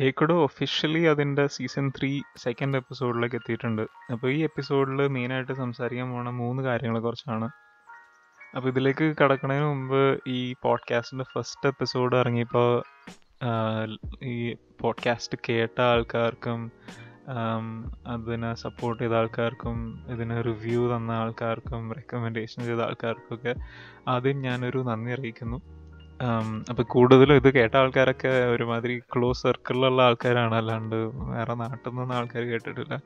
കേക്കഡോ officially അതിന്റെ season three second എപ്പിസോഡിലേക്ക് എത്തിയിട്ടുണ്ട്. അപ്പോൾ ഈ എപ്പിസോഡിൽ മെയിനായിട്ട് സംസാരിക്കാൻ പോണ മൂന്ന് കാര്യങ്ങളെ കുറിച്ചാണ്. അപ്പോൾ ഇതിലേക്ക് കടക്കുന്നതിന് മുമ്പ് ഈ പോഡ്കാസ്റ്റിന്റെ ഫസ്റ്റ് എപ്പിസോഡ് ഇറങ്ങിയപ്പോൾ ഈ പോഡ്കാസ്റ്റ് കേട്ട ആൾക്കാർക്കും അതിനെ സപ്പോർട്ട് ചെയ്ത ആൾക്കാർക്കും ഇതിന് റിവ്യൂ തന്ന ആൾക്കാർക്കും റെക്കമെൻഡേഷൻ ചെയ്ത ആൾക്കാർക്കൊക്കെ ആദ്യം ഞാനൊരു നന്ദി അറിയിക്കുന്നു. അപ്പോൾ കൂടുതലും ഇത് കേട്ട ആൾക്കാരൊക്കെ ഒരുമാതിരി ക്ലോസ് സർക്കിളിലുള്ള ആൾക്കാരാണ്. അല്ലാണ്ട് വേറെ നാട്ടിൽ നിന്ന് ആൾക്കാർ കേട്ടിട്ടില്ല.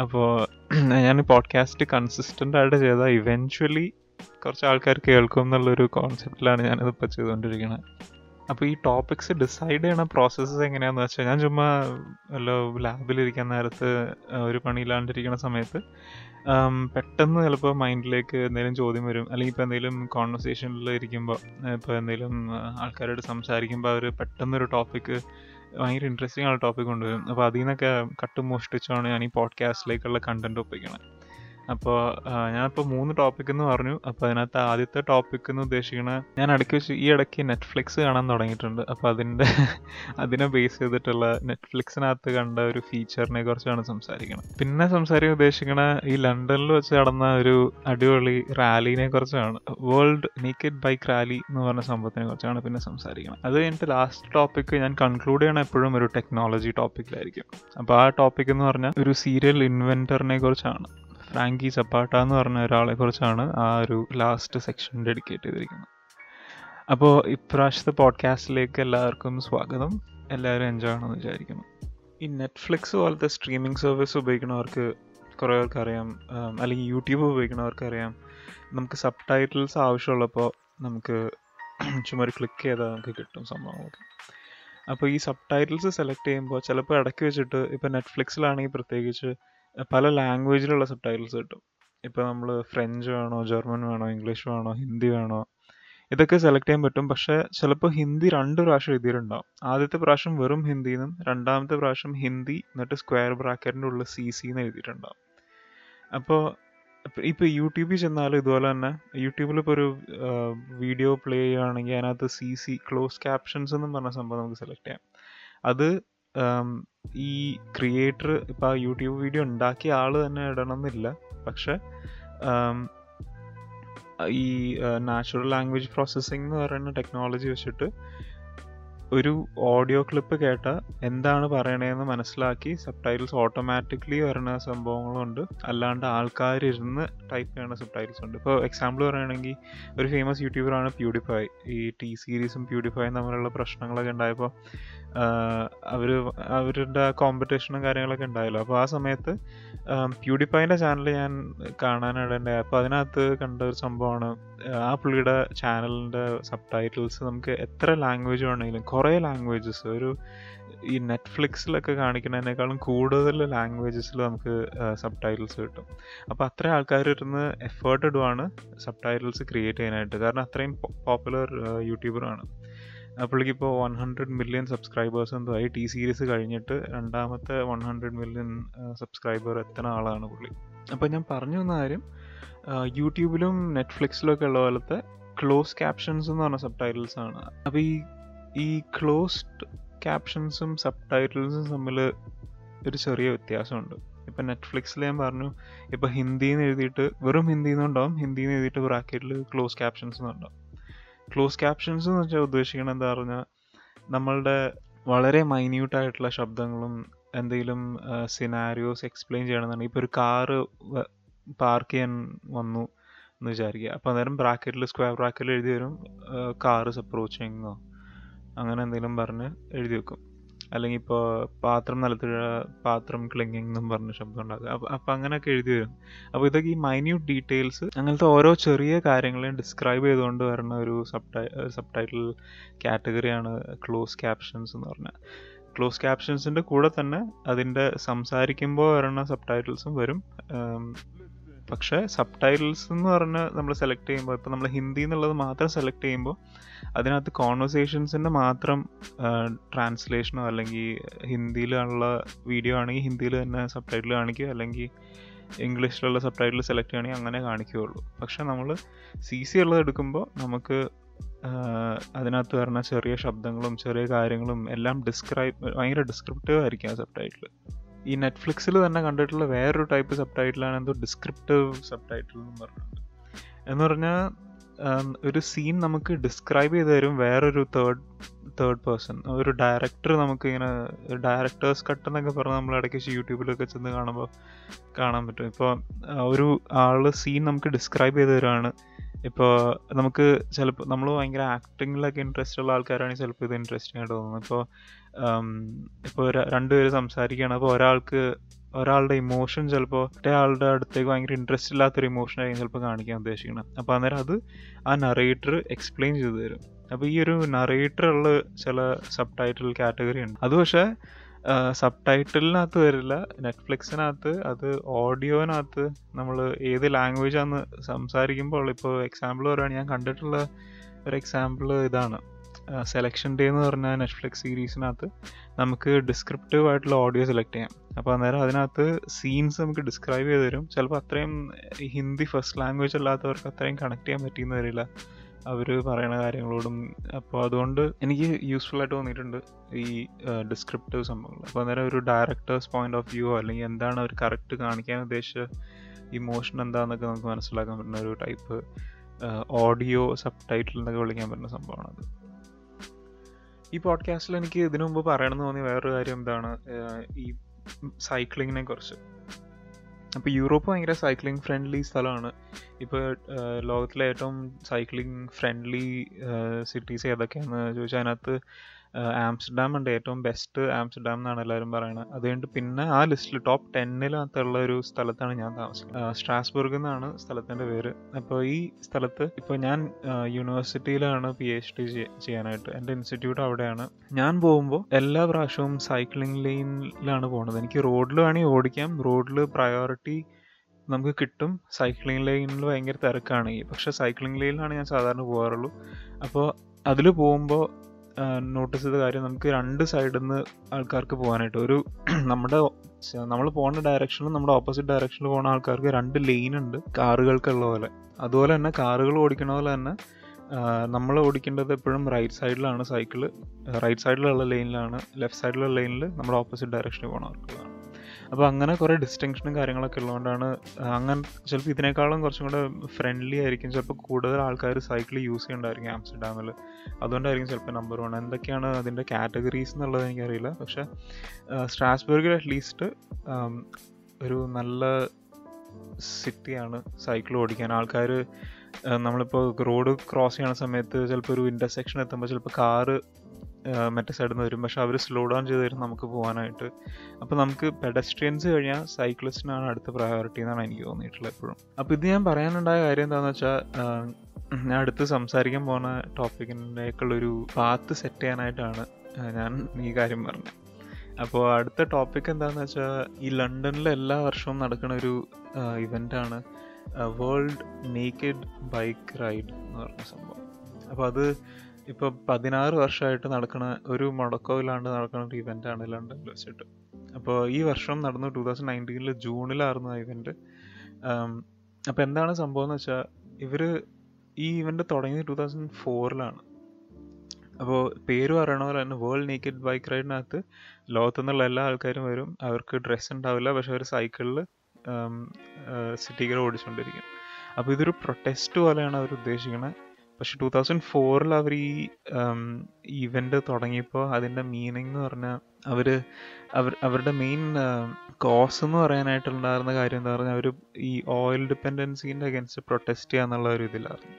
അപ്പോൾ ഞാൻ പോഡ്കാസ്റ്റ് കൺസിസ്റ്റന്റ് ആയിട്ട് ചെയ്താൽ ഇവൻച്വലി കുറച്ച് ആൾക്കാർ കേൾക്കും എന്നുള്ളൊരു കോൺസെപ്റ്റിലാണ് ഞാനിതിപ്പോൾ ചെയ്തുകൊണ്ടിരിക്കുന്നത് അപ്പോൾ ഈ ടോപ്പിക്സ് ഡിസൈഡ് ചെയ്യണ പ്രോസസ്സ് എങ്ങനെയാണെന്ന് വെച്ചാൽ ഞാൻ ചുമ്മാ വല്ല ലാബിലിരിക്കാൻ നേരത്ത് ഒരു പണിയില്ലാണ്ടിരിക്കുന്ന സമയത്ത് പെട്ടെന്ന് ചിലപ്പോൾ മൈൻഡിലേക്ക് എന്തെങ്കിലും ചോദ്യം വരും. അല്ലെങ്കിൽ ഇപ്പോൾ എന്തെങ്കിലും കോൺവെർസേഷനിൽ ഇരിക്കുമ്പോൾ ഇപ്പോൾ എന്തെങ്കിലും ആൾക്കാരോട് സംസാരിക്കുമ്പോൾ അവർ പെട്ടെന്നൊരു ടോപ്പിക്ക് ഭയങ്കര ഇൻട്രസ്റ്റിംഗ് ആയ ടോപ്പിക് കൊണ്ടുവരും. അപ്പോൾ അതിൽ നിന്നൊക്കെ കട്ട് മോഷ്ടിച്ചാണ് ഞാൻ ഈ പോഡ്കാസ്റ്റിലേക്കുള്ള കണ്ടന്റ് ഒപ്പിക്കണത് അപ്പോൾ ഞാനിപ്പോൾ മൂന്ന് ടോപ്പിക് എന്ന് പറഞ്ഞു. അപ്പോൾ അതിനകത്ത് ആദ്യത്തെ ടോപ്പിക് എന്ന് ഉദ്ദേശിക്കണ ഞാൻ ഇടയ്ക്ക് വെച്ച് ഈ ഇടയ്ക്ക് നെറ്റ്ഫ്ലിക്സ് കാണാൻ തുടങ്ങിയിട്ടുണ്ട്. അപ്പോൾ അതിന്റെ അതിനെ ബേസ് ചെയ്തിട്ടുള്ള നെറ്റ്ഫ്ലിക്സിനകത്ത് കണ്ട ഒരു ഫീച്ചറിനെ കുറിച്ചാണ് സംസാരിക്കുന്നത് പിന്നെ സംസാരിക്കാൻ ഉദ്ദേശിക്കണ ഈ ലണ്ടനിൽ വെച്ച് നടന്ന ഒരു അടിപൊളി റാലിനെ കുറിച്ചാണ്. വേൾഡ് നേക്കഡ് ബൈക്ക് റാലി എന്ന് പറഞ്ഞ സംഭവത്തിനെ കുറിച്ചാണ് പിന്നെ സംസാരിക്കുന്നത് അത് കഴിഞ്ഞിട്ട് ലാസ്റ്റ് ടോപ്പിക് ഞാൻ കൺക്ലൂഡ് ചെയ്യണ എപ്പോഴും ഒരു ടെക്നോളജി ടോപ്പിക്കിലായിരിക്കും അപ്പോൾ ആ ടോപ്പിക് എന്ന് പറഞ്ഞാൽ ഒരു സീരിയൽ ഇൻവെന്ററിനെ കുറിച്ചാണ്. ഫ്രാങ്കി സപ്പാട്ട എന്ന് പറഞ്ഞ ഒരാളെ കുറിച്ചാണ് ആ ഒരു ലാസ്റ്റ് സെക്ഷൻ ഡെഡിക്കേറ്റ് ചെയ്തിരിക്കുന്നത്. അപ്പോൾ ഇപ്രാവശ്യത്തെ പോഡ്കാസ്റ്റിലേക്ക് എല്ലാവർക്കും സ്വാഗതം. എല്ലാവരും എൻജോയ് ആണെന്ന് വിചാരിക്കുന്നു. ഈ നെറ്റ്ഫ്ലിക്സ് പോലത്തെ സ്ട്രീമിംഗ് സർവീസ് ഉപയോഗിക്കുന്നവർക്ക് കുറേ പേർക്ക് അറിയാം അല്ലെങ്കിൽ യൂട്യൂബ് ഉപയോഗിക്കുന്നവർക്ക് അറിയാം നമുക്ക് സബ് ടൈറ്റിൽസ് ആവശ്യമുള്ളപ്പോൾ നമുക്ക് ചുമ്മാ ഒരു ക്ലിക്ക് ചെയ്താൽ നമുക്ക് കിട്ടും സംഭവങ്ങളൊക്കെ. അപ്പോൾ ഈ സബ് ടൈറ്റിൽസ് സെലക്ട് ചെയ്യുമ്പോൾ ചിലപ്പോൾ ഇടയ്ക്ക് വെച്ചിട്ട് ഇപ്പോൾ നെറ്റ്ഫ്ലിക്സിലാണെങ്കിൽ പ്രത്യേകിച്ച് പല ലാംഗ്വേജിലുള്ള സബ് ടൈറ്റിൽസ് കിട്ടും. ഇപ്പോൾ നമ്മൾ ഫ്രഞ്ച് വേണോ ജർമ്മൻ വേണോ ഇംഗ്ലീഷ് വേണോ ഹിന്ദി വേണോ ഇതൊക്കെ സെലക്ട് ചെയ്യാൻ പറ്റും. പക്ഷേ ചിലപ്പോൾ ഹിന്ദി രണ്ട് പ്രാവശ്യം എഴുതിയിട്ടുണ്ടാവും. ആദ്യത്തെ പ്രാവശ്യം വെറും ഹിന്ദി എന്നും രണ്ടാമത്തെ പ്രാവശ്യം ഹിന്ദി എന്നിട്ട് സ്ക്വയർ ബ്രാക്കറ്റിന്റെ ഉള്ളിൽ സി സി എന്ന് എഴുതിയിട്ടുണ്ടാവും. അപ്പോൾ ഇപ്പോൾ യൂട്യൂബിൽ ചെന്നാലും ഇതുപോലെ തന്നെ. യൂട്യൂബിൽ ഇപ്പോൾ ഒരു വീഡിയോ പ്ലേ ചെയ്യുകയാണെങ്കിൽ അതിനകത്ത് സി സി ക്ലോസ് ക്യാപ്ഷൻസ് എന്നും പറഞ്ഞ സംഭവം നമുക്ക് സെലക്ട് ചെയ്യാം. അത് ഈ ക്രിയേറ്റർ ഇപ്പോൾ യൂട്യൂബ് വീഡിയോ ഉണ്ടാക്കിയ ആൾ തന്നെ ഇടണം എന്നില്ല പക്ഷെ ഈ നാച്ചുറൽ ലാംഗ്വേജ് പ്രോസസ്സിംഗ് എന്ന് പറയുന്ന ടെക്നോളജി വെച്ചിട്ട് ഒരു ഓഡിയോ ക്ലിപ്പ് കേട്ട എന്താണ് പറയണതെന്ന് മനസ്സിലാക്കി സബ് ടൈറ്റിൽസ് ഓട്ടോമാറ്റിക്കലി വരുന്ന സംഭവങ്ങളുണ്ട്. അല്ലാണ്ട് ആൾക്കാർ ഇരുന്ന് ടൈപ്പ് ചെയ്യുന്ന സബ് ടൈറ്റിൽസ് ഉണ്ട്. ഇപ്പോൾ എക്സാമ്പിൾ പറയുകയാണെങ്കിൽ ഒരു ഫേമസ് യൂട്യൂബറാണ് പ്യൂഡിഫൈ ഈ ടി സീരീസും പ്യൂഡിഫൈയും തമ്മിലുള്ള പ്രശ്നങ്ങളൊക്കെ ഉണ്ടായപ്പോൾ അവർ അവരുടെ കോമ്പറ്റീഷനും കാര്യങ്ങളൊക്കെ ഉണ്ടായല്ലോ. അപ്പോൾ ആ സമയത്ത് പ്യൂഡിഫൈന്റെ ചാനൽ ഞാൻ കാണാനിടേണ്ട അപ്പോൾ അതിനകത്ത് കണ്ട ഒരു സംഭവമാണ്. ആ പുള്ളിയുടെ ചാനലിന്റെ സബ് ടൈറ്റിൽസ് നമുക്ക് എത്ര ലാംഗ്വേജ് വേണമെങ്കിലും കുറേ ലാംഗ്വേജസ് ഒരു ഈ നെറ്റ്ഫ്ലിക്സിലൊക്കെ കാണിക്കുന്നതിനേക്കാളും കൂടുതൽ ലാംഗ്വേജസിൽ നമുക്ക് സബ് ടൈറ്റിൽസ് കിട്ടും. അപ്പോൾ അത്ര ആൾക്കാർ ഇരുന്ന് എഫേർട്ട് ഇടുവാണ് സബ് ടൈറ്റിൽസ് ക്രിയേറ്റ് ചെയ്യാനായിട്ട്. കാരണം അത്രയും പോപ്പുലർ യൂട്യൂബറാണ് പുള്ളിക്ക് ഇപ്പോൾ വൺ ഹൺഡ്രഡ് മില്യൺ സബ്സ്ക്രൈബേഴ്സ് എന്തായി ടി സീരീസ് കഴിഞ്ഞിട്ട് രണ്ടാമത്തെ വൺ ഹൺഡ്രഡ് മില്യൺ സബ്സ്ക്രൈബർ എത്തുന്ന ആളാണ് പുള്ളി. അപ്പോൾ ഞാൻ പറഞ്ഞു വന്ന കാര്യം യൂട്യൂബിലും നെറ്റ്ഫ്ലിക്സിലും ഒക്കെ ഉള്ള പോലത്തെ ക്ലോസ് ക്യാപ്ഷൻസ് എന്ന് പറഞ്ഞ സബ് ടൈറ്റിൽസ് ആണ്. അപ്പോൾ ഈ ഈ ക്ലോസ്ഡ് ക്യാപ്ഷൻസും സബ് ടൈറ്റിൽസും തമ്മിൽ ഒരു ചെറിയ വ്യത്യാസമുണ്ട്. ഇപ്പം നെറ്റ്ഫ്ലിക്സിൽ ഞാൻ പറഞ്ഞു ഇപ്പം ഹിന്ദിന്ന് എഴുതിയിട്ട് വെറും ഹിന്ദിന്നുണ്ടാവും ഹിന്ദിന്ന് എഴുതിയിട്ട് ബ്രാക്കറ്റിൽ ക്ലോസ് ക്യാപ്ഷൻസ് എന്നുണ്ടാവും ക്ലോസ് ക്യാപ്ഷൻസ് എന്ന് വെച്ചാൽ ഉദ്ദേശിക്കുന്നത് എന്താ പറഞ്ഞാൽ നമ്മളുടെ വളരെ മൈന്യൂട്ടായിട്ടുള്ള ശബ്ദങ്ങളും എന്തെങ്കിലും സിനാരിയോസ് എക്സ്പ്ലെയിൻ ചെയ്യണമെന്നുണ്ടെങ്കിൽ ഇപ്പോൾ ഒരു കാറ് പാർക്ക് ചെയ്യാൻ വന്നു എന്ന് വിചാരിക്കുക. അപ്പോൾ അന്നേരം ബ്രാക്കറ്റിൽ സ്ക്വയർ ബ്രാക്കറ്റിൽ എഴുതി വരും കാർ സപ്രോച്ചിങ്ങോ അങ്ങനെ എന്തെങ്കിലും പറഞ്ഞ് എഴുതി വെക്കും. അല്ലെങ്കിൽ ഇപ്പോൾ പാത്രം നിലത്തിഴ പാത്രം ക്ലിങ്ങിങ് എന്നും പറഞ്ഞ ശബ്ദം ഉണ്ടാക്കുക. അപ്പം അപ്പം അങ്ങനെയൊക്കെ എഴുതി വരും. അപ്പോൾ ഇതൊക്കെ ഈ മൈന്യൂട്ട് ഡീറ്റെയിൽസ് അങ്ങനത്തെ ഓരോ ചെറിയ കാര്യങ്ങളെയും ഡിസ്ക്രൈബ് ചെയ്തുകൊണ്ട് വരുന്ന ഒരു സബ് ടൈ സബ് ടൈറ്റിൽ കാറ്റഗറിയാണ് ക്ലോസ് ക്യാപ്ഷൻസ് എന്ന് പറഞ്ഞാൽ ക്ലോസ് ക്യാപ്ഷൻസിന്റെ കൂടെ തന്നെ അതിന്റെ സംസാരിക്കുമ്പോൾ വരുന്ന സബ് ടൈറ്റിൽസും വരും. പക്ഷേ സബ് ടൈറ്റിൽസ് എന്ന് പറഞ്ഞ് നമ്മൾ സെലക്ട് ചെയ്യുമ്പോൾ ഇപ്പോൾ നമ്മൾ ഹിന്ദി എന്നുള്ളത് മാത്രം സെലക്ട് ചെയ്യുമ്പോൾ അതിനകത്ത് കോൺവെർസേഷൻസിന്റെ മാത്രം ട്രാൻസ്ലേഷനോ അല്ലെങ്കിൽ ഹിന്ദിയിലുള്ള വീഡിയോ ആണെങ്കിൽ ഹിന്ദിയിൽ തന്നെ സബ് ടൈറ്റിൽ കാണിക്കുക അല്ലെങ്കിൽ ഇംഗ്ലീഷിലുള്ള സബ് ടൈറ്റിൽ സെലക്ട് ചെയ്യുകയാണെങ്കിൽ അങ്ങനെ കാണിക്കുകയുള്ളൂ. പക്ഷെ നമ്മൾ സി സി ഉള്ളത് എടുക്കുമ്പോൾ നമുക്ക് അതിനകത്ത് വരുന്ന ചെറിയ ശബ്ദങ്ങളും ചെറിയ കാര്യങ്ങളും എല്ലാം ഡിസ്ക്രൈബ് ഭയങ്കര ഡിസ്ക്രിപ്റ്റീവ് ആയിരിക്കും ആ സബ് ടൈറ്റിൽ ഈ നെറ്റ്ഫ്ലിക്സിൽ തന്നെ കണ്ടിട്ടുള്ള വേറൊരു ടൈപ്പ് സബ് ടൈറ്റിലാണ് എന്തോ ഡിസ്ക്രിപ്റ്റീവ് സബ് ടൈറ്റിൽ എന്ന് പറഞ്ഞിട്ടുണ്ട്. എന്ന് പറഞ്ഞാൽ ഒരു സീൻ നമുക്ക് ഡിസ്ക്രൈബ് ചെയ്ത് തരും വേറൊരു തേർഡ് തേർഡ് പേഴ്സൺ ഒരു ഡയറക്ടർ നമുക്ക് ഇങ്ങനെ ഡയറക്ടേഴ്സ് കട്ട് എന്നൊക്കെ പറഞ്ഞ് നമ്മൾ ഇടയ്ക്ക് യൂട്യൂബിലൊക്കെ ചെന്ന് കാണുമ്പോൾ കാണാൻ പറ്റും. ഇപ്പോൾ ഒരു ആൾ സീൻ നമുക്ക് ഡിസ്ക്രൈബ് ചെയ്ത് തരുവാണ് ഇപ്പോൾ നമുക്ക് ചിലപ്പോൾ നമ്മൾ ഭയങ്കര ആക്ടിങ്ങിലൊക്കെ ഇൻട്രസ്റ്റ് ഉള്ള ആൾക്കാരാണെങ്കിൽ ചിലപ്പോൾ ഇത് ഇൻട്രസ്റ്റിംഗ് ആയിട്ട് തോന്നുന്നത് ഇപ്പോൾ ഇപ്പോൾ രണ്ടുപേര് സംസാരിക്കുകയാണ് അപ്പോൾ ഒരാൾക്ക് ഒരാളുടെ ഇമോഷൻ ചിലപ്പോൾ മറ്റേ ആളുടെ അടുത്തേക്ക് ഭയങ്കര ഇൻട്രസ്റ്റ് ഇല്ലാത്തൊരു ഇമോഷൻ ആയിരിക്കും ചിലപ്പോൾ കാണിക്കാൻ ഉദ്ദേശിക്കണം. അപ്പോൾ അന്നേരം അത് ആ നറേറ്റർ എക്സ്പ്ലെയിൻ ചെയ്തു തരും. അപ്പോൾ ഈ ഒരു നറേറ്റർ ഉള്ള ചില സബ് ടൈറ്റിൽ കാറ്റഗറി ഉണ്ട്. അത് പക്ഷേ സബ് ടൈറ്റിലിനകത്ത് വരില്ല. നെറ്റ്ഫ്ലിക്സിനകത്ത് അത് ഓഡിയോനകത്ത് നമ്മൾ ഏത് ലാംഗ്വേജ് ആണെന്ന് സംസാരിക്കുമ്പോൾ ഇപ്പോൾ എക്സാമ്പിൾ പറയുകയാണെങ്കിൽ ഞാൻ കണ്ടിട്ടുള്ള ഒരു എക്സാമ്പിൾ ഇതാണ്. സെലക്ഷൻ ഡേ എന്ന് പറഞ്ഞ നെറ്റ്ഫ്ലിക്സ് സീരീസിനകത്ത് നമുക്ക് ഡിസ്ക്രിപ്റ്റീവ് ആയിട്ടുള്ള ഓഡിയോ സെലക്ട് ചെയ്യാം. അപ്പോൾ അന്നേരം അതിനകത്ത് സീൻസ് നമുക്ക് ഡിസ്ക്രൈബ് ചെയ്ത് തരും. ചിലപ്പോൾ അത്രയും ഹിന്ദി ഫസ്റ്റ് ലാംഗ്വേജ് അല്ലാത്തവർക്ക് അത്രയും കണക്ട് ചെയ്യാൻ പറ്റിയെന്ന് വരില്ല. അവർ പറയുന്ന കാര്യങ്ങളോടും അപ്പോൾ അതുകൊണ്ട് എനിക്ക് യൂസ്ഫുൾ ആയിട്ട് തോന്നിയിട്ടുണ്ട് ഈ ഡിസ്ക്രിപ്റ്റീവ് സംഭവങ്ങൾ. അപ്പോൾ അന്നേരം ഒരു ഡയറക്ടേഴ്സ് പോയിന്റ് ഓഫ് വ്യൂ അല്ലെങ്കിൽ എന്താണ് അവർ കറക്റ്റ് കാണിക്കാൻ ഉദ്ദേശിച്ച ഇമോഷൻ എന്താണെന്നൊക്കെ നമുക്ക് മനസ്സിലാക്കാൻ പറ്റുന്ന ഒരു ടൈപ്പ് ഓഡിയോ സബ് ടൈറ്റിൽ എന്നൊക്കെ വിളിക്കാൻ പറ്റുന്ന സംഭവമാണ് അത് ഈ പോഡ്കാസ്റ്റിൽ എനിക്ക് ഇതിനു മുമ്പ് പറയണമെന്ന് തോന്നിയ വേറൊരു കാര്യം എന്താണ് ഈ സൈക്ലിങ്ങിനെ കുറിച്ച്. അപ്പോൾ യൂറോപ്പ് ഭയങ്കര സൈക്ലിംഗ് ഫ്രണ്ട്ലി സ്ഥലമാണ്. ഇപ്പോൾ ലോകത്തിലെ ഏറ്റവും സൈക്ലിംഗ് ഫ്രണ്ട്ലി സിറ്റീസ് ഏതൊക്കെയാണെന്ന് ചോദിച്ചാൽ അതിനകത്ത് ആംസ്റ്റർഡാം ഉണ്ട് ഏറ്റവും ബെസ്റ്റ് ആംസ്റ്റർഡാം എന്നാണ് എല്ലാവരും പറയുന്നത് അതുകൊണ്ട് പിന്നെ ആ ലിസ്റ്റിൽ ടോപ്പ് ടെന്നിനകത്തുള്ള ഒരു സ്ഥലത്താണ് ഞാൻ താമസിക്കുന്നത്. സ്ട്രാസ്ബർഗ് എന്നാണ് സ്ഥലത്തിന്റെ പേര്. അപ്പോൾ ഈ സ്ഥലത്ത് ഇപ്പോൾ ഞാൻ യൂണിവേഴ്സിറ്റിയിലാണ് പി എച്ച് ഡി ചെയ്യാനായിട്ട്. എന്റെ ഇൻസ്റ്റിറ്റ്യൂട്ട് അവിടെയാണ്. ഞാൻ പോകുമ്പോൾ എല്ലാ പ്രാവശ്യവും സൈക്ലിംഗ് ലൈനിലാണ് പോകുന്നത് എനിക്ക് റോഡിൽ വേണമെങ്കിൽ ഓടിക്കാം. റോഡിൽ പ്രയോറിറ്റി നമുക്ക് കിട്ടും. സൈക്ലിംഗ് ലൈനിൽ ഭയങ്കര തിരക്കാണെങ്കിൽ പക്ഷേ സൈക്ലിംഗ് ലൈനിലാണ് ഞാൻ സാധാരണ പോകാറുള്ളൂ. അപ്പോൾ അതിൽ പോകുമ്പോൾ നോട്ടീസ് ചെയ്ത കാര്യം നമുക്ക് രണ്ട് സൈഡിൽ നിന്ന് ആൾക്കാർക്ക് പോകാനായിട്ട്. ഒരു നമ്മുടെ നമ്മൾ പോകുന്ന ഡയറക്ഷനിലും നമ്മുടെ ഓപ്പോസിറ്റ് ഡയറക്ഷനിൽ പോകുന്ന ആൾക്കാർക്ക് രണ്ട് ലെയിൻ ഉണ്ട് കാറുകൾക്കുള്ള പോലെ. അതുപോലെ തന്നെ കാറുകൾ ഓടിക്കണ പോലെ തന്നെ നമ്മൾ ഓടിക്കേണ്ടത് എപ്പോഴും റൈറ്റ് സൈഡിലാണ് സൈക്കിൾ റൈറ്റ് സൈഡിലുള്ള ലൈനിലാണ് ലെഫ്റ്റ് സൈഡിലുള്ള ലൈനിൽ നമ്മുടെ ഓപ്പോസിറ്റ് ഡയറക്ഷനിൽ പോകണവർക്കുള്ളതാണ് അപ്പോൾ അങ്ങനെ കുറേ ഡിസ്റ്റിങ്ഷനും കാര്യങ്ങളൊക്കെ ഉള്ളതുകൊണ്ടാണ് അങ്ങനെ ചിലപ്പോൾ ഇതിനേക്കാളും കുറച്ചും കൂടെ ഫ്രണ്ട്ലി ആയിരിക്കും. ചിലപ്പോൾ കൂടുതൽ ആൾക്കാർ സൈക്കിൾ യൂസ് ചെയ്യണ്ടായിരിക്കും ആംസ്റ്റർഡാമിൽ അതുകൊണ്ടായിരിക്കും ചിലപ്പോൾ നമ്പർ വൺ എന്തൊക്കെയാണ് അതിന്റെ കാറ്റഗറീസ് എന്നുള്ളത് എനിക്കറിയില്ല. പക്ഷേ സ്ട്രാസ്ബർഗിൽ അറ്റ്ലീസ്റ്റ് ഒരു നല്ല സിറ്റിയാണ് സൈക്കിൾ ഓടിക്കാൻ. ആൾക്കാർ നമ്മളിപ്പോൾ റോഡ് ക്രോസ് ചെയ്യണ സമയത്ത് ചിലപ്പോൾ ഒരു ഇന്റർസെക്ഷൻ എത്തുമ്പോൾ ചിലപ്പോൾ കാറ് മറ്റേ സൈഡിൽ നിന്ന് വരും. പക്ഷെ അവർ സ്ലോ ഡൗൺ ചെയ്ത് തരും നമുക്ക് പോകാനായിട്ട് അപ്പോൾ നമുക്ക് പെഡസ്ട്രിയൻസ് കഴിഞ്ഞാൽ സൈക്ലിസ്റ്റിനാണ് അടുത്ത പ്രയോറിറ്റി എന്നാണ് എനിക്ക് തോന്നിയിട്ടുള്ളത് എപ്പോഴും. അപ്പോൾ ഇത് ഞാൻ പറയാനുണ്ടായ കാര്യം എന്താണെന്ന് വെച്ചാൽ ഞാൻ അടുത്ത് സംസാരിക്കാൻ പോകുന്ന ടോപ്പിക്കിന്റെയൊക്കെയുള്ളൊരു പാത്ത് സെറ്റ് ചെയ്യാനായിട്ടാണ് ഞാൻ ഈ കാര്യം പറഞ്ഞത്. അപ്പോൾ അടുത്ത ടോപ്പിക് എന്താണെന്ന് വെച്ചാൽ ഈ ലണ്ടനിൽ എല്ലാ വർഷവും നടക്കുന്ന ഒരു ഇവന്റാണ് വേൾഡ് നേക്കഡ് ബൈക്ക് റൈഡ് എന്ന് പറഞ്ഞ സംഭവം. അപ്പോൾ അത് ഇപ്പോൾ പതിനാറ് വർഷമായിട്ട് നടക്കുന്ന ഒരു മുടക്കമില്ലാണ്ട് നടക്കുന്ന ഒരു ഇവന്റാണ് ലണ്ടനിൽ വെച്ചിട്ട് അപ്പോൾ ഈ വർഷം നടന്നു ടൂ തൗസൻഡ് നയന്റീനിൽ ജൂണിലായിരുന്നു ആ ഇവന്റ് അപ്പോൾ എന്താണ് സംഭവം എന്ന് വെച്ചാൽ ഇവർ ഈ ഇവന്റ് തുടങ്ങിയത് ടൂ തൗസൻഡ് ഫോറിലാണ് അപ്പോൾ പേര് പറയണ പോലെ തന്നെ വേൾഡ് നേക്കഡ് ബൈക്ക് റൈഡിനകത്ത് ലോകത്തു നിന്നുള്ള എല്ലാ ആൾക്കാരും വരും. അവർക്ക് ഡ്രസ്സ് ഉണ്ടാവില്ല പക്ഷെ അവർ സൈക്കിളിൽ സിറ്റികൾ ഓടിച്ചുകൊണ്ടിരിക്കും അപ്പോൾ ഇതൊരു പ്രൊട്ടസ്റ്റ് പോലെയാണ് അവർ ഉദ്ദേശിക്കുന്നത് പക്ഷെ ടൂ തൗസൻഡ് ഫോറിൽ അവർ ഈ ഇവന്റ് തുടങ്ങിയപ്പോൾ അതിന്റെ മീനിങ് എന്ന് പറഞ്ഞാൽ അവർ അവർ അവരുടെ മെയിൻ കോസ് എന്ന് പറയാനായിട്ടുണ്ടായിരുന്ന കാര്യം എന്താ പറഞ്ഞാൽ അവർ ഈ ഓയിൽ ഡിപ്പെൻഡൻസീന്റെ അഗൻസ്റ്റ് പ്രൊട്ടസ്റ്റ് ചെയ്യുക എന്നുള്ള ഒരു ഇതിലായിരുന്നു.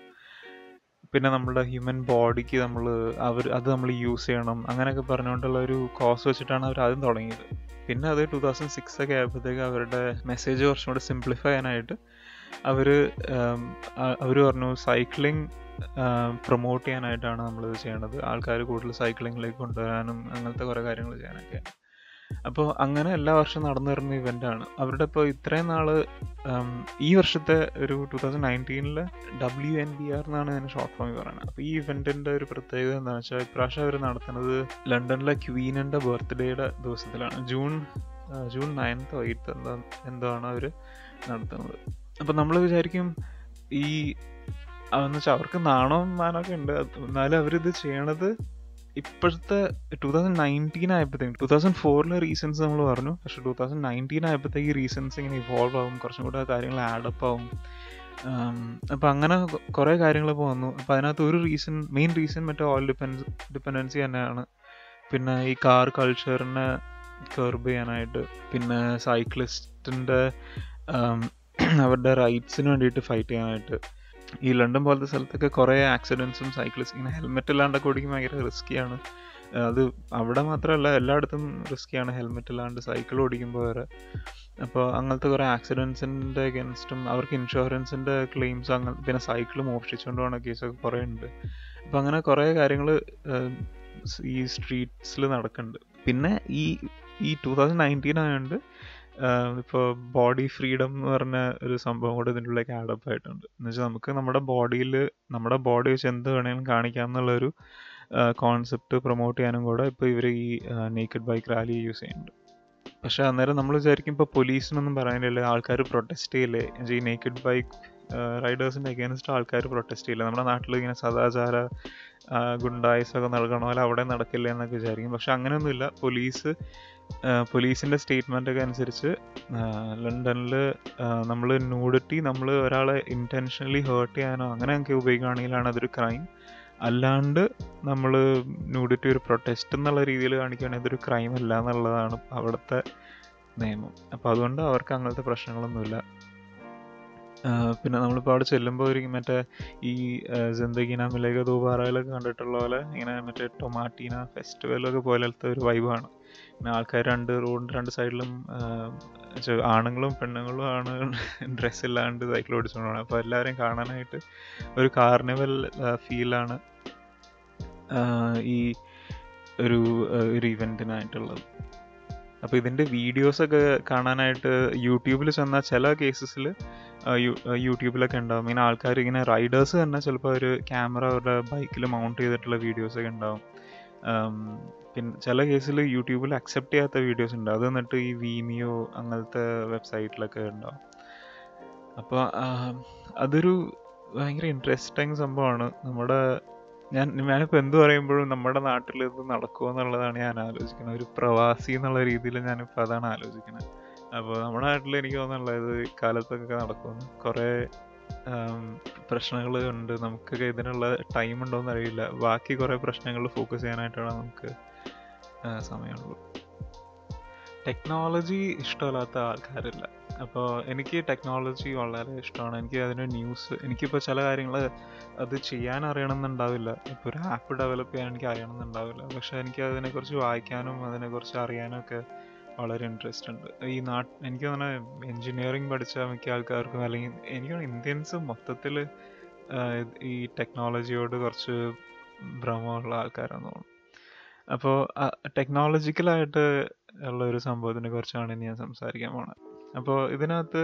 പിന്നെ നമ്മുടെ ഹ്യൂമൻ ബോഡിക്ക് നമ്മൾ അവർ അത് നമ്മൾ യൂസ് ചെയ്യണം അങ്ങനെയൊക്കെ പറഞ്ഞുകൊണ്ടുള്ള ഒരു കോസ് വെച്ചിട്ടാണ് അവർ ആദ്യം തുടങ്ങിയത്. പിന്നെ അത് ടൂ തൗസൻഡ് സിക്സ് ഒക്കെ ആയപ്പോഴത്തേക്ക് അവരുടെ മെസ്സേജ് കുറച്ചും കൂടെ സിംപ്ലിഫൈ ചെയ്യാനായിട്ട് അവർ അവർ പറഞ്ഞു സൈക്ലിംഗ് പ്രൊമോട്ട് ചെയ്യാനായിട്ടാണ് നമ്മളിത് ചെയ്യേണ്ടത് ആൾക്കാർ കൂടുതൽ സൈക്ലിങ്ങിലേക്ക് കൊണ്ടുവരാനും അങ്ങനത്തെ കുറേ കാര്യങ്ങൾ ചെയ്യാനൊക്കെ. അപ്പോൾ അങ്ങനെ എല്ലാ വർഷവും നടന്നു വരുന്ന ഇവന്റാണ് അവരുടെ ഇപ്പോൾ ഇത്രയും നാൾ ഈ വർഷത്തെ ഒരു ടു തൗസൻഡ് നയന്റീനിൽ ഡബ്ല്യു എൻ ബി ആർ എന്നാണ് ഞാൻ ഷോർട്ട് ഫോമിൽ പറയുന്നത്. അപ്പോൾ ഈ ഇവന്റിന്റെ ഒരു പ്രത്യേകത എന്താണെന്ന് വെച്ചാൽ ഇപ്രാവശ്യം അവർ നടത്തുന്നത് ലണ്ടനിലെ ക്വീനിന്റെ ബർത്ത്ഡേയുടെ ദിവസത്തിലാണ്. ജൂൺ ജൂൺ നയൻത്തോ എയ്ത്തോ എന്താ എന്തോ ആണ് അവർ നടത്തുന്നത്. അപ്പോൾ നമ്മൾ വിചാരിക്കും ഈ അതെന്ന് വെച്ചാൽ അവർക്ക് നാണവും മാനമൊക്കെ ഉണ്ട്. എന്നാലും അവരിത് ചെയ്യണത് ഇപ്പോഴത്തെ ടൂ തൗസൻഡ് നയന്റീൻ ആയപ്പോഴത്തേക്കും ടൂ തൗസൻഡ് ഫോറിലെ റീസൺസ് നമ്മൾ പറഞ്ഞു. പക്ഷെ ടൂ തൗസൻഡ് നയന്റീൻ ആയപ്പോഴത്തേക്ക് റീസൺസ് ഇങ്ങനെ ഇവോൾവ് ആവും കുറച്ചും കൂടെ കാര്യങ്ങൾ ആഡപ്പ് ആവും. അപ്പം അങ്ങനെ കുറേ കാര്യങ്ങൾ ഇപ്പോൾ വന്നു. അപ്പം അതിനകത്ത് ഒരു റീസൺ മെയിൻ റീസൺ മറ്റേ ഓയിൽ ഡിപ്പെൻസ് ഡിപ്പെൻഡൻസി തന്നെയാണ്. പിന്നെ ഈ കാർ കൾച്ചറിനെ കർബ് ചെയ്യാനായിട്ട് പിന്നെ സൈക്ലിസ്റ്റിന്റെ അവരുടെ റൈറ്റ്സിന് വേണ്ടിയിട്ട് ഫൈറ്റ് ചെയ്യാനായിട്ട്. ഈ ലണ്ടൻ പോലത്തെ സ്ഥലത്തൊക്കെ കുറേ ആക്സിഡൻസും സൈക്കിൾസ് ഇങ്ങനെ ഹെൽമെറ്റ് ഇല്ലാണ്ടൊക്കെ ഓടിക്കും ഭയങ്കര റിസ്ക്കിയാണ് അത് അവിടെ മാത്രമല്ല എല്ലായിടത്തും റിസ്ക്കിയാണ് ഹെൽമെറ്റ് ഇല്ലാണ്ട് സൈക്കിൾ ഓടിക്കുമ്പോൾ വരെ. അപ്പോൾ അങ്ങനത്തെ കുറേ ആക്സിഡൻസിന്റെ അഗൻസ്റ്റും അവർക്ക് ഇൻഷുറൻസിന്റെ ക്ലെയിംസ് അങ്ങനെ പിന്നെ സൈക്കിൾ മോഷ്ടിച്ചുകൊണ്ട് പോകുന്ന കേസൊക്കെ കുറേ ഉണ്ട്. അപ്പോൾ അങ്ങനെ കുറേ കാര്യങ്ങൾ ഈ സ്ട്രീറ്റ്സിൽ നടക്കുന്നുണ്ട് പിന്നെ ഈ ഈ ടൂ തൗസൻഡ് നയന്റീൻ ആയതുകൊണ്ട് ഇപ്പോൾ ബോഡി ഫ്രീഡം എന്ന് പറഞ്ഞ ഒരു സംഭവം കൂടെ ഇതിന്റെ ഉള്ളിലേക്ക് ആഡപ്പ് ആയിട്ടുണ്ട്. എന്ന് വെച്ചാൽ നമുക്ക് നമ്മുടെ ബോഡിയിൽ നമ്മുടെ ബോഡി വെച്ച് എന്ത് വേണമെങ്കിലും കാണിക്കാം എന്നുള്ളൊരു കോൺസെപ്റ്റ് പ്രൊമോട്ട് ചെയ്യാനും കൂടെ ഇപ്പോൾ ഇവർ ഈ നേക്കഡ് ബൈക്ക് റാലി യൂസ് ചെയ്യുന്നുണ്ട്. പക്ഷെ അന്നേരം നമ്മൾ വിചാരിക്കും ഇപ്പോൾ പോലീസിനൊന്നും പറയാനില്ല ആൾക്കാർ പ്രൊട്ടസ്റ്റ് ചെയ്യില്ലേ? ഈ നേക്കഡ് ബൈക്ക് റൈഡേഴ്സിന്റെ അഗേൻസ്റ്റ് ആൾക്കാർ പ്രൊട്ടസ്റ്റ് ചെയ്യില്ല. നമ്മുടെ നാട്ടിൽ ഇങ്ങനെ സദാചാര ഗുണ്ടായിസൊക്കെ നൽകണോ അല്ല അവിടെ നടക്കില്ല എന്നൊക്കെ വിചാരിക്കും. പക്ഷെ അങ്ങനെയൊന്നുമില്ല. പോലീസ് പോലീസിന്റെ സ്റ്റേറ്റ്മെന്റൊക്കെ അനുസരിച്ച് ലണ്ടനിൽ നമ്മൾ ന്യൂഡിറ്റി നമ്മൾ ഒരാളെ ഇന്റൻഷനലി ഹേർട്ട് ചെയ്യാനോ അങ്ങനെയൊക്കെ ഉപയോഗിക്കുകയാണെങ്കിലാണ് അതൊരു ക്രൈം അല്ലാണ്ട് നമ്മൾ ന്യൂഡിറ്റി ഒരു പ്രൊട്ടസ്റ്റ് എന്നുള്ള രീതിയിൽ കാണിക്കുകയാണെങ്കിൽ അതൊരു ക്രൈം അല്ല എന്നുള്ളതാണ് അവിടുത്തെ നിയമം. അപ്പോൾ അതുകൊണ്ട് അവർക്ക് അങ്ങനത്തെ പ്രശ്നങ്ങളൊന്നുമില്ല. പിന്നെ നമ്മളിപ്പോൾ അവിടെ ചെല്ലുമ്പോൾ ഒരു മറ്റേ ഈ ജന്തഗീന മിലേഖ ദൂബാറയിലൊക്കെ കണ്ടിട്ടുള്ള പോലെ ഇങ്ങനെ മറ്റേ ടൊമാറ്റീന ഫെസ്റ്റിവലൊക്കെ പോലത്തെ ഒരു വൈബാണ് പിന്നെ ആൾക്കാർ രണ്ട് റോഡിന്റെ രണ്ട് സൈഡിലും ആണുങ്ങളും പെണ്ണുങ്ങളും ആണ് ഡ്രസ്സ് ഇല്ലാണ്ട് സൈക്കിൾ ഓടിച്ചുകൊണ്ടാണ് അപ്പോൾ എല്ലാവരെയും കാണാനായിട്ട് ഒരു കാർണിവൽ ഫീലാണ് ഈ ഒരു ഒരു ഇവന്റിനായിട്ടുള്ളത് അപ്പോൾ ഇതിന്റെ വീഡിയോസൊക്കെ കാണാനായിട്ട് യൂട്യൂബിൽ ചെന്നാൽ ചില കേസസിൽ യൂട്യൂബിലൊക്കെ ഉണ്ടാവും. ഇങ്ങനെ ആൾക്കാർ ഇങ്ങനെ റൈഡേഴ്സ് തന്നെ ചിലപ്പോൾ ഒരു ക്യാമറ അവരുടെ ബൈക്കിൽ മൗണ്ട് ചെയ്തിട്ടുള്ള വീഡിയോസൊക്കെ ഉണ്ടാവും. പിന്നെ ചില കേസിൽ യൂട്യൂബിൽ അക്സെപ്റ്റ് ചെയ്യാത്ത വീഡിയോസ് ഉണ്ട്. അത് എന്നിട്ട് ഈ വീമിയോ അങ്ങനത്തെ വെബ്സൈറ്റിലൊക്കെ ഉണ്ടാവും. അപ്പോൾ അതൊരു ഭയങ്കര ഇൻട്രസ്റ്റിംഗ് സംഭവമാണ് നമ്മുടെ ഞാൻ ഞാനിപ്പോൾ എന്ത് പറയുമ്പോഴും നമ്മുടെ നാട്ടിൽ ഇത് നടക്കുമോ എന്നുള്ളതാണ് ഞാൻ ആലോചിക്കുന്നത്. ഒരു പ്രവാസി എന്നുള്ള രീതിയിൽ ഞാനിപ്പോൾ അതാണ് ആലോചിക്കുന്നത്. അപ്പോൾ നമ്മുടെ നാട്ടിൽ എനിക്ക് തോന്നുന്നുള്ളത് കാലത്തൊക്കെ നടക്കുമെന്ന് കുറേ പ്രശ്നങ്ങൾ ഉണ്ട്. നമുക്കൊക്കെ ഇതിനുള്ള ടൈം ഉണ്ടോയെന്ന് അറിയില്ല. ബാക്കി കുറേ പ്രശ്നങ്ങൾ ഫോക്കസ് ചെയ്യാനായിട്ടാണ് നമുക്ക് സമയമുള്ളൂ. ടെക്നോളജി ഇഷ്ടമില്ലാത്ത ആൾക്കാരില്ല. അപ്പോൾ എനിക്ക് ടെക്നോളജി വളരെ ഇഷ്ടമാണ്. എനിക്ക് അതിന് ന്യൂസ് എനിക്കിപ്പോൾ ചില കാര്യങ്ങൾ അത് ചെയ്യാൻ അറിയണമെന്നുണ്ടാവില്ല. ഇപ്പോൾ ഒരു ആപ്പ് ഡെവലപ്പ് ചെയ്യാൻ എനിക്ക് അറിയണമെന്നുണ്ടാവില്ല. പക്ഷെ എനിക്ക് അതിനെക്കുറിച്ച് വായിക്കാനും അതിനെക്കുറിച്ച് അറിയാനും ഒക്കെ വളരെ ഇൻട്രസ്റ്റ് ഉണ്ട്. ഈ നാട്ട് എനിക്ക് തന്നെ എൻജിനീയറിങ് പഠിച്ച മിക്ക ആൾക്കാർക്കും അല്ലെങ്കിൽ എനിക്ക് ഇന്ത്യൻസ് മൊത്തത്തിൽ ഈ ടെക്നോളജിയോട് കുറച്ച് ഭ്രമമുള്ള ആൾക്കാരാണെന്ന് തോന്നുന്നു. അപ്പോൾ ടെക്നോളജിക്കലായിട്ട് ഉള്ള ഒരു സംഭവത്തിനെ കുറിച്ചാണ് ഇനി ഞാൻ സംസാരിക്കാൻ പോണത്. അപ്പോൾ ഇതിനകത്ത്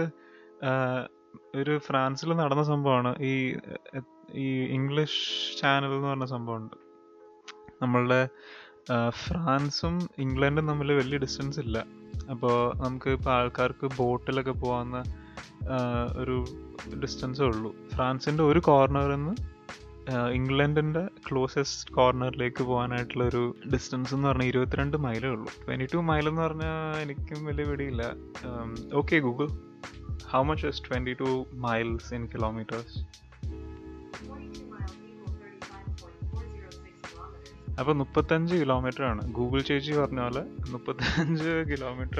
ഒരു ഫ്രാൻസിൽ നടന്ന സംഭവമാണ്. ഈ ഈ ഇംഗ്ലീഷ് ചാനൽ എന്ന് പറഞ്ഞ സംഭവമുണ്ട്. നമ്മളുടെ ഫ്രാൻസും ഇംഗ്ലണ്ടും തമ്മിൽ വലിയ ഡിസ്റ്റൻസ് ഇല്ല. അപ്പോൾ നമുക്ക് ഇപ്പോൾ ആൾക്കാർക്ക് ബോട്ടിലൊക്കെ പോകാവുന്ന ഒരു ഡിസ്റ്റൻസേ ഉള്ളൂ. ഫ്രാൻസിന്റെ ഒരു കോർണറിൽ നിന്ന് ഇംഗ്ലണ്ടിന്റെ ക്ലോസസ്റ്റ് കോർണറിലേക്ക് പോകാനായിട്ടുള്ള ഒരു ഡിസ്റ്റൻസ് എന്ന് പറഞ്ഞാൽ ഇരുപത്തിരണ്ട് മൈലേ ഉള്ളൂ. ട്വന്റി ടു മൈൽ എന്ന് പറഞ്ഞാൽ എനിക്കും വലിയ പിടിയില്ല. Okay Google how much is twenty two miles in kilometres അപ്പോൾ മുപ്പത്തഞ്ച് കിലോമീറ്റർ ആണ് ഗൂഗിൾ ചേച്ചി പറഞ്ഞ പോലെ മുപ്പത്തഞ്ച്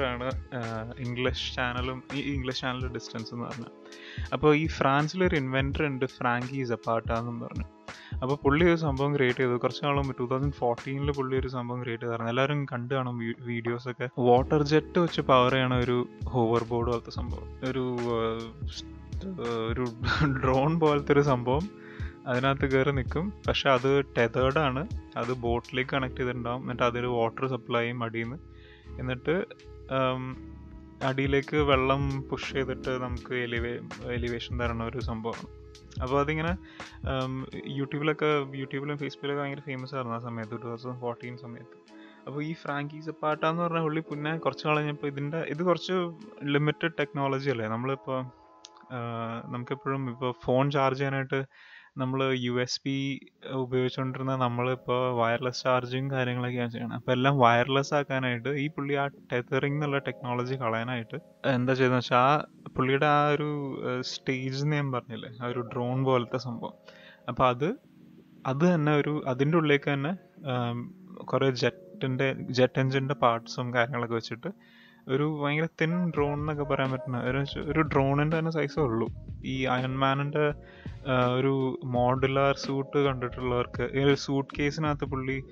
ആണ് ഇംഗ്ലീഷ് ചാനലും ഈ ഇംഗ്ലീഷ് ചാനലിന്റെ ഡിസ്റ്റൻസ് എന്ന് പറഞ്ഞാൽ അപ്പോൾ ഈ ഫ്രാൻസിലൊരു ഇൻവെന്റർ ഉണ്ട് ഫ്രാങ്കി സപ്പാട്ട പറഞ്ഞു. അപ്പോൾ പുള്ളി ഒരു സംഭവം ക്രിയേറ്റ് ചെയ്തു. കുറച്ച് നാളും ടൂ തൗസൻഡ് ഫോർട്ടീനിൽ പുള്ളി ഒരു സംഭവം ക്രിയേറ്റ് ചെയ്തായിരുന്നു എല്ലാവരും കണ്ടു കാണും വീഡിയോസ് ഒക്കെ. വാട്ടർ ജെറ്റ് വെച്ച് പവർ ചെയ്യണ ഒരു ഹോവർ ബോർഡ് പോലത്തെ സംഭവം. ഒരു ഒരു ഡ്രോൺ പോലത്തെ ഒരു സംഭവം അതിനകത്ത് കയറി നിൽക്കും. പക്ഷെ അത് ടെതേർഡാണ് അത് ബോട്ടിലേക്ക് കണക്ട് ചെയ്തിട്ടുണ്ടാവും. എന്നിട്ട് അതൊരു വാട്ടർ സപ്ലൈ ചെയ്യും അടിയിൽ നിന്ന് എന്നിട്ട് അടിയിലേക്ക് വെള്ളം പുഷ് ചെയ്തിട്ട് നമുക്ക് എലിവേ എലിവേഷൻ തരണ ഒരു സംഭവമാണ്. അപ്പോൾ അതിങ്ങനെ യൂട്യൂബിലൊക്കെ യൂട്യൂബിലും ഫേസ്ബുക്കിലൊക്കെ ഭയങ്കര ഫേമസ് ആയിരുന്നു ആ സമയത്ത് ടു തൗസൻഡ് ഫോർട്ടീൻ സമയത്ത്. അപ്പോൾ ഈ ഫ്രാങ്കീസ് പാട്ടാന്ന് എന്ന് പറഞ്ഞ പുള്ളി പിന്നെ കുറച്ച് കളഞ്ഞപ്പോൾ ഇതിന്റെ ഇത് കുറച്ച് ലിമിറ്റഡ് ടെക്നോളജി അല്ലേ? നമ്മളിപ്പോൾ നമുക്കെപ്പോഴും ഇപ്പോൾ ഫോൺ ചാർജ് ചെയ്യാനായിട്ട് നമ്മൾ യു എസ് പി ഉപയോഗിച്ചുകൊണ്ടിരുന്ന നമ്മളിപ്പോൾ വയർലെസ് ചാർജിങ് കാര്യങ്ങളൊക്കെയാണ് ചെയ്യണം അപ്പോൾ എല്ലാം വയർലെസ് ആക്കാനായിട്ട് ഈ പുള്ളി ആ ടെതറിംഗ് എന്നുള്ള ടെക്നോളജി കളയാനായിട്ട് എന്താ ചെയ്തതെന്ന് വെച്ചാൽ ആ പുള്ളിയുടെ ആ ഒരു സ്റ്റേജ് എന്ന് ഞാൻ പറഞ്ഞില്ലേ ആ ഒരു ഡ്രോൺ പോലത്തെ സംഭവം. അപ്പോൾ അത് അത് തന്നെ ഒരു അതിന്റെ ഉള്ളിലേക്ക് തന്നെ കുറേ ജെറ്റിന്റെ ജെറ്റ് എൻജിന്റെ പാർട്സും കാര്യങ്ങളൊക്കെ വെച്ചിട്ട് ഒരു ഭയങ്കര തിൻ ഡ്രോൺ എന്നൊക്കെ പറയാൻ പറ്റുന്ന ഒരു ഒരു ഡ്രോണിന്റെ തന്നെ സൈസേ ഉള്ളൂ. ഈ അയൺമാനിന്റെ ഒരു മോഡുലാർ സൂട്ട് കണ്ടിട്ടുള്ളവർക്ക് ഈ ഒരു സൂട്ട് കേസിനകത്ത് പുള്ളി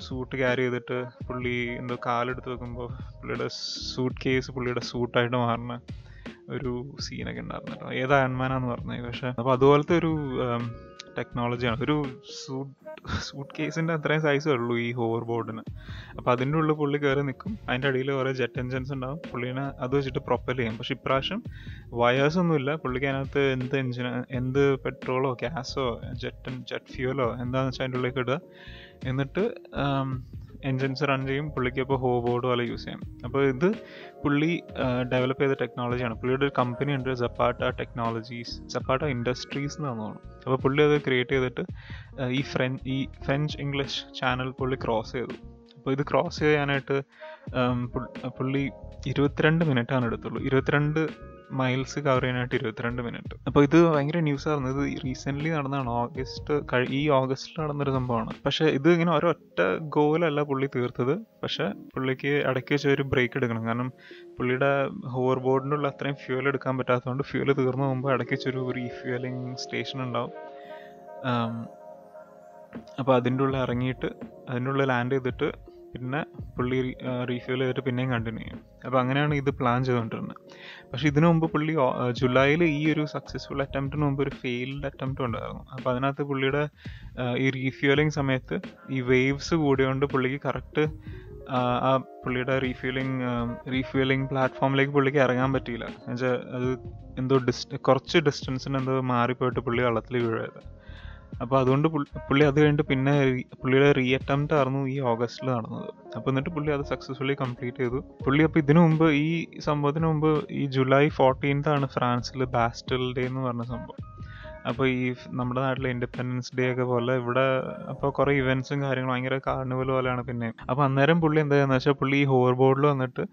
സൂട്ട് ക്യാരി ചെയ്തിട്ട് പുള്ളി എന്തോ കാലെടുത്ത് വെക്കുമ്പോൾ പുള്ളിയുടെ സൂട്ട് കേസ് പുള്ളിയുടെ സൂട്ടായിട്ട് മാറുന്ന ഒരു സീനൊക്കെ ഉണ്ടായിരുന്നു കേട്ടോ. ഏത് അയൺമാനാന്ന് പറഞ്ഞത് പക്ഷെ. അപ്പോൾ അതുപോലത്തെ ഒരു ടെക്നോളജിയാണ് ഒരു സൂട്ട് സൂട്ട് കേസിന്റെ അത്രയും സൈസേ ഉള്ളൂ ഈ ഹോവർ ബോർഡിന് അപ്പോൾ അതിന്റെ ഉള്ളിൽ പുള്ളി കയറി നിൽക്കും അതിന്റെ അടിയിൽ കുറേ ജെറ്റ് എൻജിൻസ് ഉണ്ടാവും. പുള്ളീനെ അത് വെച്ചിട്ട് പ്രൊപ്പൽ ചെയ്യും. പക്ഷേ ഇപ്രാവശ്യം വയേഴ്സ് ഒന്നുമില്ല പുള്ളിക്ക് അതിനകത്ത് എന്ത് എഞ്ചിൻ എന്ത് പെട്രോളോ ഗ്യാസോ ജെറ്റ് ജെറ്റ് ഫ്യൂലോ എന്താണെന്ന് വെച്ചാൽ അതിന്റെ ഉള്ളിലേക്ക് ഇടുക. എന്നിട്ട് എൻജിൻസ് റൺ ചെയ്യും പുള്ളിക്ക് അപ്പോൾ ഹോ ബോർഡ് പോലെ യൂസ് ചെയ്യാം. അപ്പോൾ ഇത് പുള്ളി ഡെവലപ്പ് ചെയ്ത ടെക്നോളജിയാണ് പുള്ളിയുടെ ഒരു കമ്പനി ഉണ്ട് സപ്പാട്ട ടെക്നോളജീസ് സപ്പാട്ട ഇൻഡസ്ട്രീസ് എന്ന് തോന്നുന്നു. അപ്പോൾ പുള്ളി അത് ക്രിയേറ്റ് ചെയ്തിട്ട് ഈ ഫ്രഞ്ച് ഈ ഫ്രഞ്ച് ഇംഗ്ലീഷ് ചാനൽ പുള്ളി ക്രോസ് ചെയ്തു. അപ്പോൾ ഇത് ക്രോസ് ചെയ്യാനായിട്ട് പുള്ളി ഇരുപത്തിരണ്ട് മിനിറ്റാണ് എടുത്തുള്ളൂ. ഇരുപത്തിരണ്ട് മൈൽസ് കവർ ചെയ്യാനായിട്ട് ഇരുപത്തിരണ്ട് മിനിറ്റ് അപ്പോൾ ഇത് ഭയങ്കര ന്യൂസ് ആയിരുന്നു. ഇത് റീസെന്റ്ലി നടന്നതാണ്. ഓഗസ്റ്റ് ഈ ഓഗസ്റ്റിൽ നടന്നൊരു സംഭവമാണ്. പക്ഷേ ഇത് ഇങ്ങനെ ഒരൊറ്റ ഗോലല്ല പുള്ളി തീർത്തത്. പക്ഷേ പുള്ളിക്ക് ഇടയ്ക്ക് വെച്ച് ഒരു ബ്രേക്ക് എടുക്കണം. കാരണം പുള്ളിയുടെ ഹോവർ ബോർഡിന്റെ ഉള്ള അത്രയും ഫ്യൂൽ എടുക്കാൻ പറ്റാത്തതുകൊണ്ട് ഫ്യൂൽ തീർന്നു പോകുമ്പോൾ ഇടയ്ക്ക് വെച്ചൊരു റീഫ്യൂലിംഗ് സ്റ്റേഷൻ ഉണ്ടാവും. അപ്പോൾ അതിന്റെ ഉള്ളിൽ ഇറങ്ങിയിട്ട് അതിന്റെ ഉള്ളിൽ ലാൻഡ് ചെയ്തിട്ട് പിന്നെ പുള്ളി റീഫ്യൂൽ ചെയ്തിട്ട് പിന്നെയും കണ്ടിന്യൂ ചെയ്യും. അപ്പോൾ അങ്ങനെയാണ് ഇത് പ്ലാൻ ചെയ്തുകൊണ്ടിരുന്നത് പക്ഷേ ഇതിനു മുമ്പ് പുള്ളി ജൂലൈയിൽ ഈ ഒരു സക്സസ്ഫുൾ അറ്റംപ്റ്റിന് മുമ്പ് ഒരു ഫെയിൽഡ് അറ്റംപ്റ്റ് ഉണ്ടായിരുന്നു. അപ്പോൾ അതിനകത്ത് പുള്ളിയുടെ ഈ റീഫ്യൂലിംഗ് സമയത്ത് ഈ വേവ്സ് കൂടിയോണ്ട് പുള്ളിക്ക് കറക്റ്റ് ആ പുള്ളിയുടെ റീഫ്യൂലിംഗ് റീഫ്യൂലിംഗ് പ്ലാറ്റ്ഫോമിലേക്ക് പുള്ളിക്ക് ഇറങ്ങാൻ പറ്റിയില്ല. എന്നുവെച്ചാൽ അത് എന്തോ ഡിസ്റ്റ് കുറച്ച് ഡിസ്റ്റൻസിന് എന്തോ മാറിപ്പോയിട്ട് പുള്ളി വള്ളത്തിൽ വീഴായത് അപ്പോൾ അതുകൊണ്ട് പുള്ളി അത് കഴിഞ്ഞിട്ട് പിന്നെ പുള്ളിയുടെ റീ അറ്റംപ്റ്റ് ആയിരുന്നു ഈ ഓഗസ്റ്റിൽ നടന്നത്. അപ്പോൾ എന്നിട്ട് പുള്ളി അത് സക്സസ്ഫുള്ളി കംപ്ലീറ്റ് ചെയ്തു. പുള്ളി അപ്പോൾ ഇതിനു മുമ്പ് ഈ സംഭവത്തിന് മുമ്പ് ഈ ജൂലൈ ഫോർട്ടീൻത്ത് ആണ് ഫ്രാൻസിൽ ബാസ്റ്റൽ ഡേ എന്ന് പറഞ്ഞ സംഭവം. അപ്പോൾ ഈ നമ്മുടെ നാട്ടിലെ ഇൻഡിപെൻഡൻസ് ഡേ ഒക്കെ പോലെ ഇവിടെ അപ്പോൾ കുറേ ഇവൻസും കാര്യങ്ങളും ഭയങ്കര കാർണിവൽ പോലെയാണ് പിന്നെ അപ്പോൾ അന്നേരം പുള്ളി എന്താണെന്ന് വെച്ചാൽ പുള്ളി ഈ ഹോവർ ബോർഡിൽ വന്നിട്ട്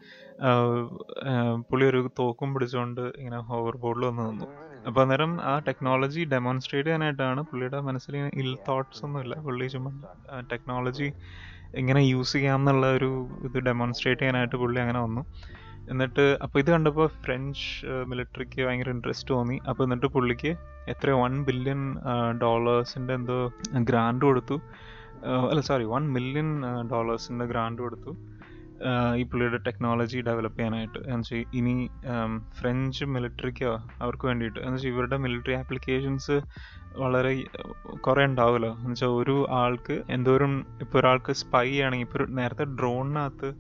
പുള്ളി ഒരു തോക്കും പിടിച്ചുകൊണ്ട് ഇങ്ങനെ ഹോവർ ബോർഡിൽ വന്ന് നിന്നു. അപ്പോൾ അന്നേരം ആ ടെക്നോളജി ഡെമോൺസ്ട്രേറ്റ് ചെയ്യാനായിട്ടാണ് പുള്ളിയുടെ മനസ്സിൽ ഇൽ തോട്ട്സ് ഒന്നുമില്ല പുള്ളി ചുമ്മാ ടെക്നോളജി എങ്ങനെ യൂസ് ചെയ്യാം എന്നുള്ള ഒരു ഇത് ഡെമോൺസ്ട്രേറ്റ് ചെയ്യാനായിട്ട് പുള്ളി അങ്ങനെ വന്നു. എന്നിട്ട് അപ്പോൾ ഇത് കണ്ടപ്പോൾ ഫ്രഞ്ച് മിലിറ്ററിക്ക് ഭയങ്കര ഇൻട്രസ്റ്റ് തോന്നി. അപ്പോൾ എന്നിട്ട് പുള്ളിക്ക് എത്ര വൺ ബില്യൺ ഡോളേഴ്സിന്റെ എന്തോ ഗ്രാൻഡ് കൊടുത്തു. അല്ല സോറി വൺ മില്യൺ ഡോളേഴ്സിന്റെ ഗ്രാൻഡ് കൊടുത്തു. ഈ പുള്ളിയുടെ ടെക്നോളജി ഡെവലപ്പ് ചെയ്യാനായിട്ട്. എന്നുവെച്ചാൽ ഇനി ഫ്രഞ്ച് മിലിറ്ററിക്കോ അവർക്ക് വേണ്ടിയിട്ട്. എന്ന് വെച്ചാൽ ഇവരുടെ മിലിറ്ററി ആപ്ലിക്കേഷൻസ് വളരെ കുറേ ഉണ്ടാവുമല്ലോ. എന്നുവെച്ചാൽ ഒരു ആൾക്ക് എന്തോരം ഇപ്പോൾ ഒരാൾക്ക് സ്പൈ ആണെങ്കിൽ ഇപ്പോൾ നേരത്തെ ഡ്രോണിനകത്ത്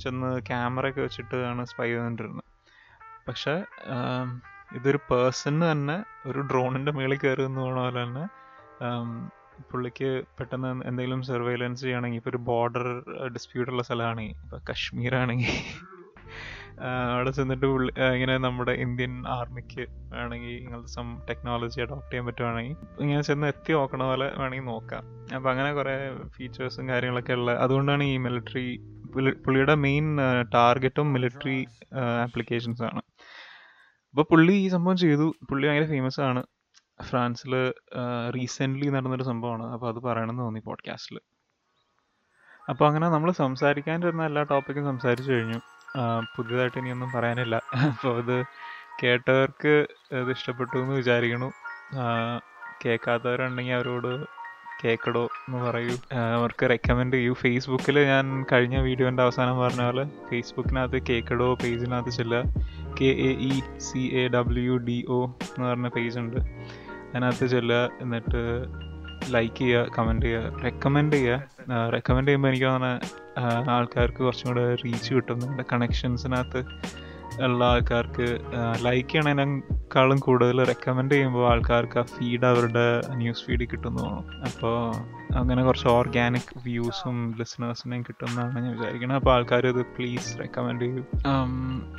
ചെന്ന് ക്യാമറ ഒക്കെ വെച്ചിട്ട് ആണ് സ്പൈ ചെയ്തുകൊണ്ടിരുന്നത് പക്ഷേ ഇതൊരു പേഴ്സണ് തന്നെ ഒരു ഡ്രോണിന്റെ മേളിൽ കയറുന്ന പോണ പോലെ തന്നെ പുള്ളിക്ക് പെട്ടെന്ന് എന്തെങ്കിലും സർവൈലൻസ് ചെയ്യണമെങ്കിൽ ഇപ്പോൾ ഒരു ബോർഡർ ഡിസ്പ്യൂട്ട് ഉള്ള സ്ഥലമാണെങ്കിൽ ഇപ്പോൾ കശ്മീർ ആണെങ്കിൽ അവിടെ ചെന്നിട്ട് പുള്ളി ഇങ്ങനെ നമ്മുടെ ഇന്ത്യൻ ആർമിക്ക് വേണമെങ്കിൽ ഇങ്ങനത്തെ സം ടെക്നോളജി അഡോപ്റ്റ് ചെയ്യാൻ പറ്റുവാണെങ്കിൽ ഇങ്ങനെ ചെന്ന് എത്തി നോക്കണ പോലെ വേണമെങ്കിൽ നോക്കാം. അപ്പം അങ്ങനെ കുറേ ഫീച്ചേഴ്സും കാര്യങ്ങളൊക്കെ ഉള്ള അതുകൊണ്ടാണ് ഈ മിലിറ്ററി പുള്ളിയുടെ മെയിൻ ടാർഗറ്റും മിലിറ്ററി ആപ്ലിക്കേഷൻസ് ആണ്. അപ്പോൾ പുള്ളി ഈ സംഭവം ചെയ്തു. പുള്ളി ഭയങ്കര ഫേമസ് ആണ്. ഫ്രാൻസിൽ റീസെന്റ്ലി നടന്നൊരു സംഭവമാണ്. അപ്പോൾ അത് പറയണമെന്ന് തോന്നി പോഡ്കാസ്റ്റിൽ അപ്പോൾ അങ്ങനെ നമ്മൾ സംസാരിക്കാൻ വരുന്ന എല്ലാ ടോപ്പിക്കും സംസാരിച്ചു കഴിഞ്ഞു. പുതിയതായിട്ട് ഇനിയൊന്നും പറയാനില്ല. അപ്പോൾ ഇത് കേട്ടവർക്ക് ഇത് ഇഷ്ടപ്പെട്ടു എന്ന് വിചാരിക്കണു കേൾക്കാത്തവരുണ്ടെങ്കിൽ അവരോട് കേൾക്കടോ എന്ന് പറയൂ. അവർക്ക് റെക്കമെൻഡ് ചെയ്യൂ. ഫേസ്ബുക്കിൽ ഞാൻ കഴിഞ്ഞ വീഡിയോന്റെ അവസാനം പറഞ്ഞ പോലെ ഫേസ്ബുക്കിനകത്ത് കേക്കടോ പേജിനകത്ത് ചെല്ലുക. K A E C A W D O എന്ന് പറഞ്ഞ പേജ് ഉണ്ട്. അതിനകത്ത് ചെല്ലുക. എന്നിട്ട് ലൈക്ക് ചെയ്യുക കമന്റ് ചെയ്യുക. റെക്കമെൻഡ് ചെയ്യുക. റെക്കമെൻഡ് ചെയ്യുമ്പോൾ എനിക്ക് തോന്നുന്ന ആൾക്കാർക്ക് കുറച്ചും കൂടെ റീച്ച് കിട്ടുന്നുണ്ട്. കണക്ഷൻസിനകത്ത് ഉള്ള ആൾക്കാർക്ക് ലൈക്ക് ചെയ്യണതിനേക്കാളും കൂടുതൽ റെക്കമെൻഡ് ചെയ്യുമ്പോൾ ആൾക്കാർക്ക് ആ ഫീഡ് അവരുടെ ന്യൂസ് ഫീഡിൽ കിട്ടുന്നു അപ്പോൾ അങ്ങനെ കുറച്ച് ഓർഗാനിക് വ്യൂസും ലിസണേഴ്സിനെയും കിട്ടുമെന്നാണ് ഞാൻ വിചാരിക്കുന്നത് അപ്പോൾ ആൾക്കാർ ഇത് പ്ലീസ് റെക്കമെൻഡ് ചെയ്യൂ.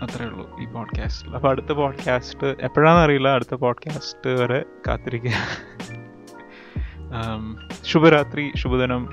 അത്രേ ഉള്ളൂ ഈ പോഡ്കാസ്റ്റിൽ അപ്പോൾ അടുത്ത പോഡ്കാസ്റ്റ് എപ്പോഴാണെന്ന് അറിയില്ല. അടുത്ത പോഡ്കാസ്റ്റ് വരെ കാത്തിരിക്കുക. Um, ശുഭരാത്രി ശുഭദിനം.